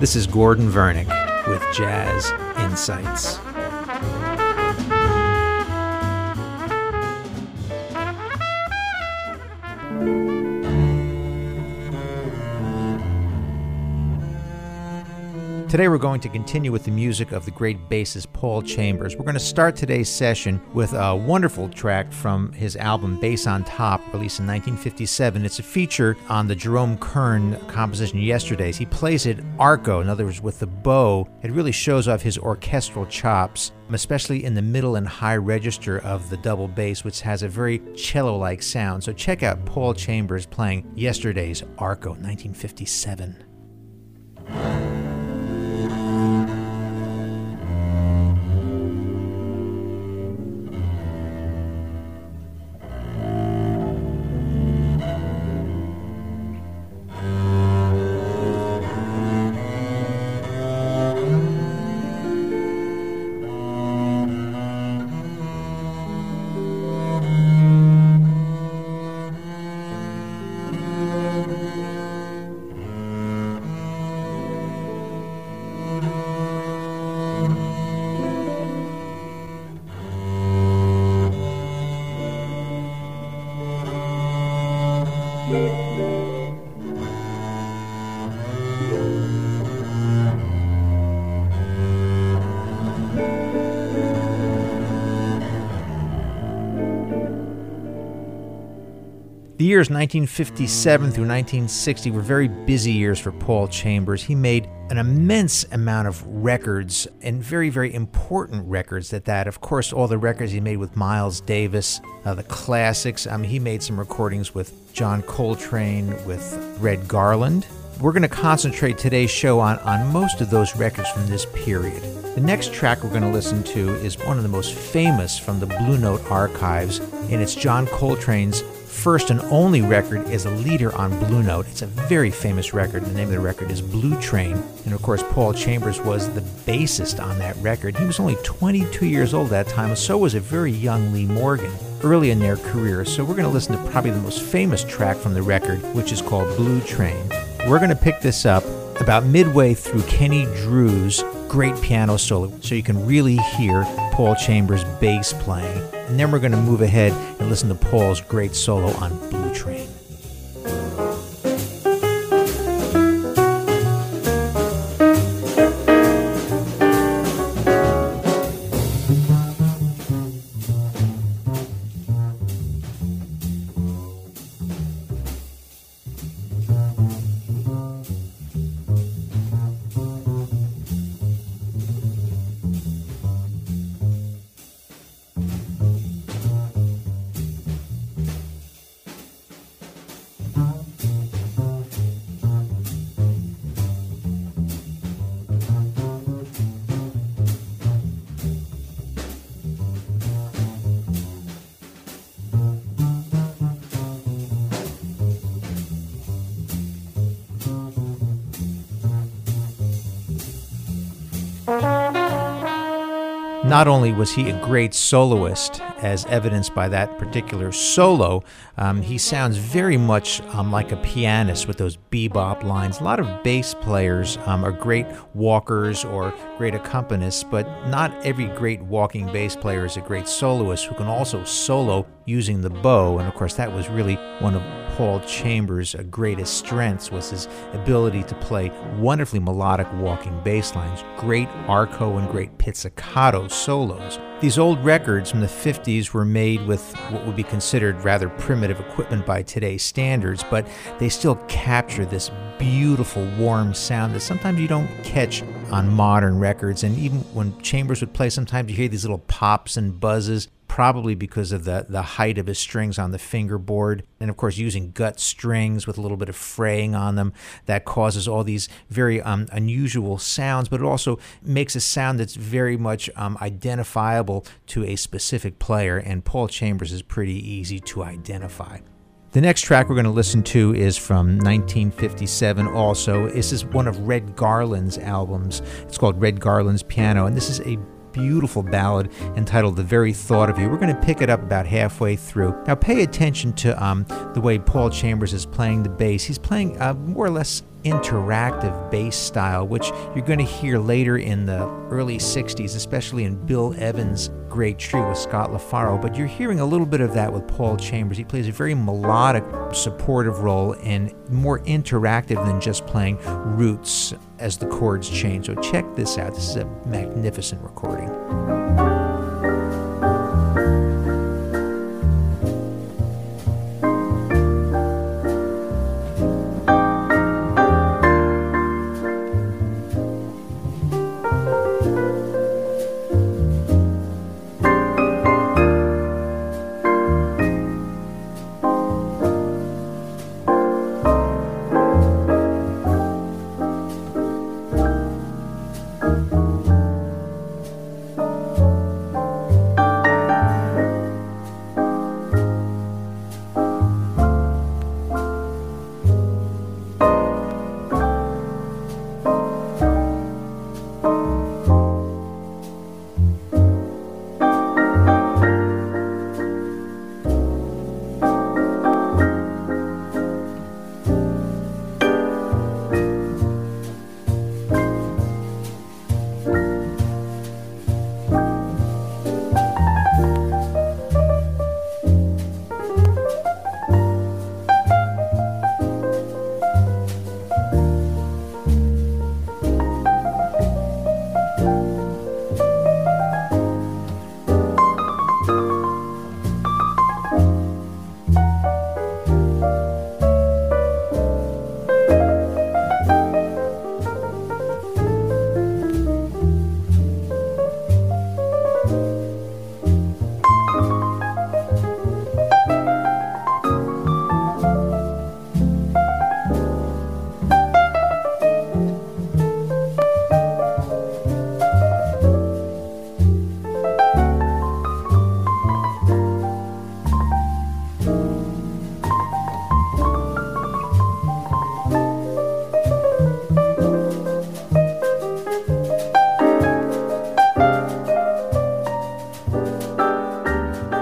This is Gordon Vernick with Jazz Insights. Today we're going to continue with the music of the great bassist Paul Chambers. We're going to start today's session with a wonderful track from his album Bass on Top, released in 1957. It's a feature on the Jerome Kern composition Yesterdays. He plays it arco, in other words, with the bow. It really shows off his orchestral chops, especially in the middle and high register of the double bass, which has a very cello like sound. So check out Paul Chambers playing Yesterdays arco, 1957. Years 1957 through 1960 were very busy years for Paul Chambers. He made an immense amount of records and very, very important records at that. Of course, all the records he made with Miles Davis, uh, the classics. Um, he made some recordings with John Coltrane, with Red Garland. We're going to concentrate today's show on, on most of those records from this period. The next track we're going to listen to is one of the most famous from the Blue Note archives, and it's John Coltrane's first and only record is a leader on Blue Note. It's a very famous record. The name of the record is Blue Train. And of course, Paul Chambers was the bassist on that record. He was only 22 years old at that time, and so was a very young Lee Morgan early in their career. So we're going to listen to probably the most famous track from the record, which is called Blue Train. We're going to pick this up about midway through Kenny Drew's great piano solo, so you can really hear Paul Chambers' bass playing. And then we're going to move ahead and listen to Paul's great solo on Not only was he a great soloist, as evidenced by that particular solo, um, he sounds very much um, like a pianist with those bebop lines. A lot of bass players um, are great walkers or great accompanists, but not every great walking bass player is a great soloist who can also solo using the bow. And of course, that was really one of Paul Chambers' greatest strengths was his ability to play wonderfully melodic walking bass lines, great arco and great pizzicato solos. These old records from the 50s were made with what would be considered rather primitive equipment by today's standards, but they still capture this beautiful, warm sound that sometimes you don't catch on modern records. And even when Chambers would play, sometimes you hear these little pops and buzzes probably because of the, the height of his strings on the fingerboard. And of course, using gut strings with a little bit of fraying on them, that causes all these very um, unusual sounds, but it also makes a sound that's very much um, identifiable to a specific player. And Paul Chambers is pretty easy to identify. The next track we're going to listen to is from 1957 also. This is one of Red Garland's albums. It's called Red Garland's Piano, and this is a beautiful ballad entitled The Very Thought of You. We're going to pick it up about halfway through. Now, pay attention to um, the way Paul Chambers is playing the bass. He's playing uh, more or less interactive bass style, which you're going to hear later in the early 60s, especially in Bill Evans' great trio with Scott LaFaro. But you're hearing a little bit of that with Paul Chambers. He plays a very melodic, supportive role and more interactive than just playing roots as the chords change. So check this out. This is a magnificent recording.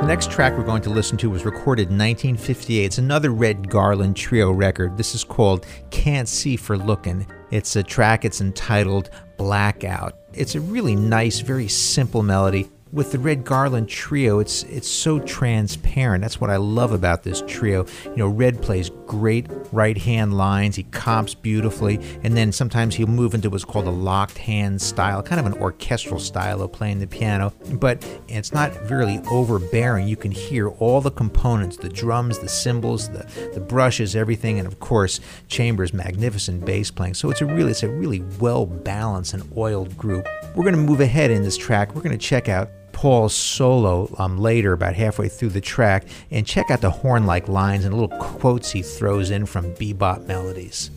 Next track we're going to listen to was recorded in 1958. It's another Red Garland Trio record. This is called Can't See for Lookin'. It's a track, it's entitled Blackout. It's a really nice, very simple melody with the Red Garland trio, it's it's so transparent. That's what I love about this trio. You know, Red plays great right hand lines. He comps beautifully, and then sometimes he'll move into what's called a locked hand style, kind of an orchestral style of playing the piano. But it's not really overbearing. You can hear all the components: the drums, the cymbals, the the brushes, everything, and of course Chambers' magnificent bass playing. So it's a really it's a really well balanced and oiled group. We're going to move ahead in this track. We're going to check out Paul's solo um, later, about halfway through the track, and check out the horn like lines and little quotes he throws in from bebop melodies.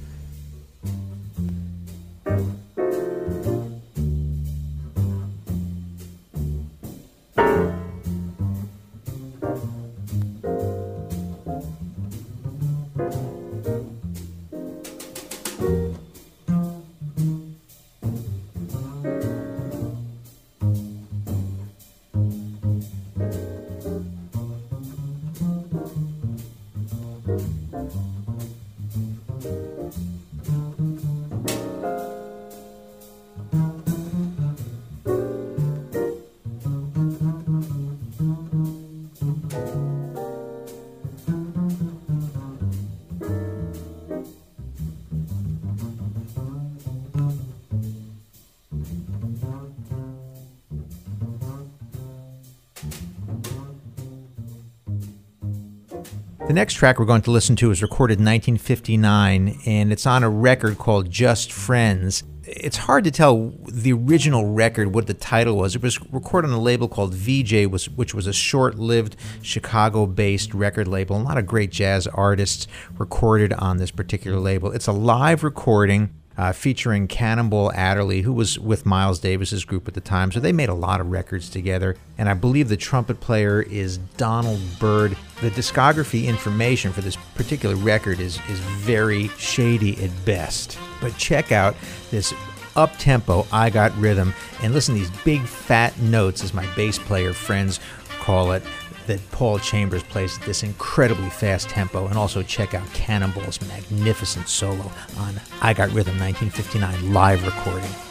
The next track we're going to listen to is recorded in 1959, and it's on a record called Just Friends. It's hard to tell the original record what the title was. It was recorded on a label called Vee-Jay, which was a short-lived Chicago-based record label. A lot of great jazz artists recorded on this particular label. It's a live recording uh, featuring Cannonball Adderley, who was with Miles Davis's group at the time. So they made a lot of records together. And I believe the trumpet player is Donald Byrd. The discography information for this particular record is, is very shady at best. But check out this up tempo I Got Rhythm and listen to these big fat notes, as my bass player friends call it that Paul Chambers plays at this incredibly fast tempo, and also check out Cannonball's magnificent solo on I Got Rhythm 1959 live recording.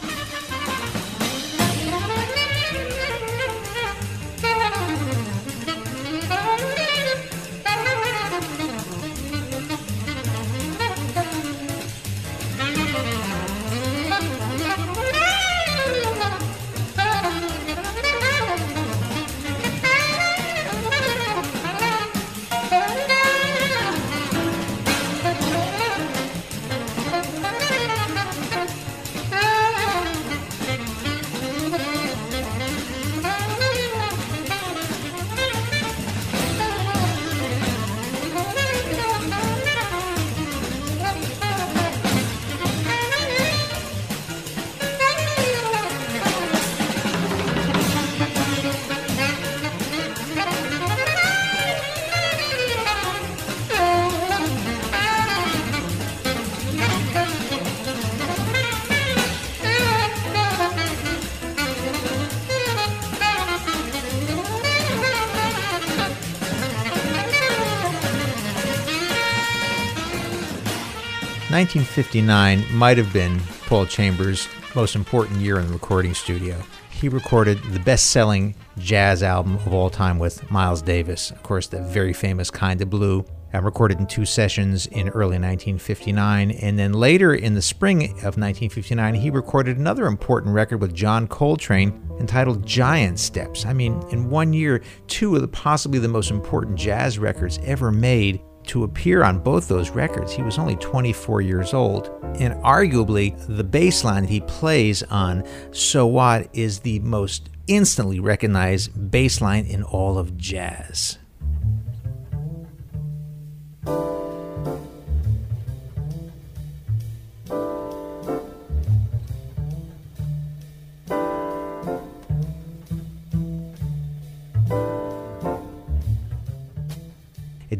1959 might have been Paul Chambers' most important year in the recording studio. He recorded the best selling jazz album of all time with Miles Davis, of course, the very famous Kind of Blue. I recorded in two sessions in early 1959, and then later in the spring of 1959, he recorded another important record with John Coltrane entitled Giant Steps. I mean, in one year, two of the possibly the most important jazz records ever made to appear on both those records. He was only 24 years old. And arguably, the bass line he plays on So What is the most instantly recognized bass line in all of jazz.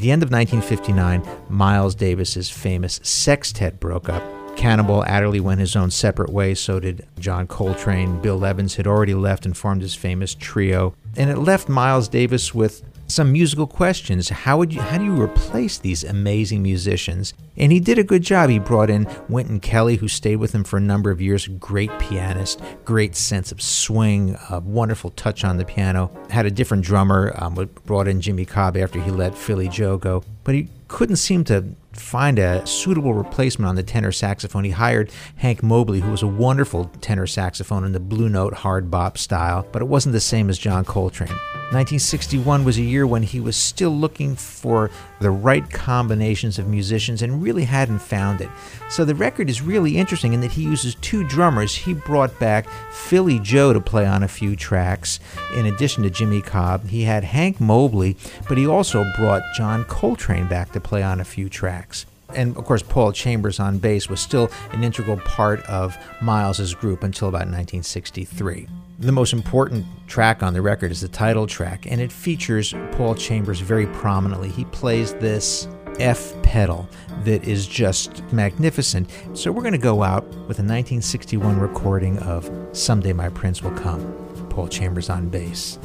The end of 1959, Miles Davis's famous sextet broke up. Cannonball Adderley went his own separate way, so did John Coltrane. Bill Evans had already left and formed his famous trio. And it left Miles Davis with some musical questions. How would you how do you replace these amazing musicians? And he did a good job. He brought in Wynton Kelly, who stayed with him for a number of years. Great pianist, great sense of swing, wonderful touch on the piano. Had a different drummer. Um, brought in Jimmy Cobb after he let Philly Joe go, but he couldn't seem to find a suitable replacement on the tenor saxophone. He hired Hank Mobley, who was a wonderful tenor saxophone in the blue note hard bop style, but it wasn't the same as John Coltrane. 1961 was a year when he was still looking for the right combinations of musicians and really hadn't found it. So the record is really interesting in that he uses two drummers. He brought back Philly Joe to play on a few tracks, in addition to Jimmy Cobb. He had Hank Mobley, but he also brought John Coltrane back to play on a few tracks and of course Paul Chambers on bass was still an integral part of Miles's group until about 1963. The most important track on the record is the title track, and it features Paul Chambers very prominently. He plays this F pedal that is just magnificent. So we're going to go out with a 1961 recording of Someday My Prince Will Come. Paul Chambers on bass.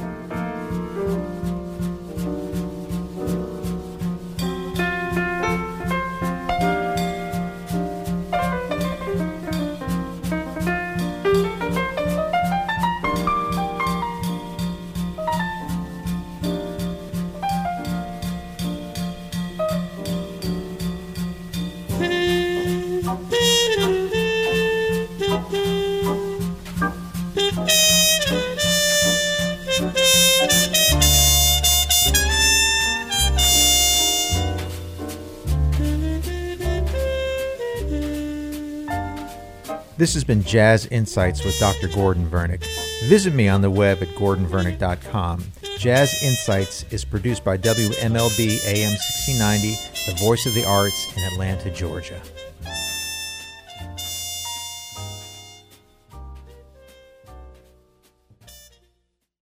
This has been Jazz Insights with Dr. Gordon Vernick. Visit me on the web at gordonvernick.com. Jazz Insights is produced by WMLB AM 1690, the voice of the arts in Atlanta, Georgia.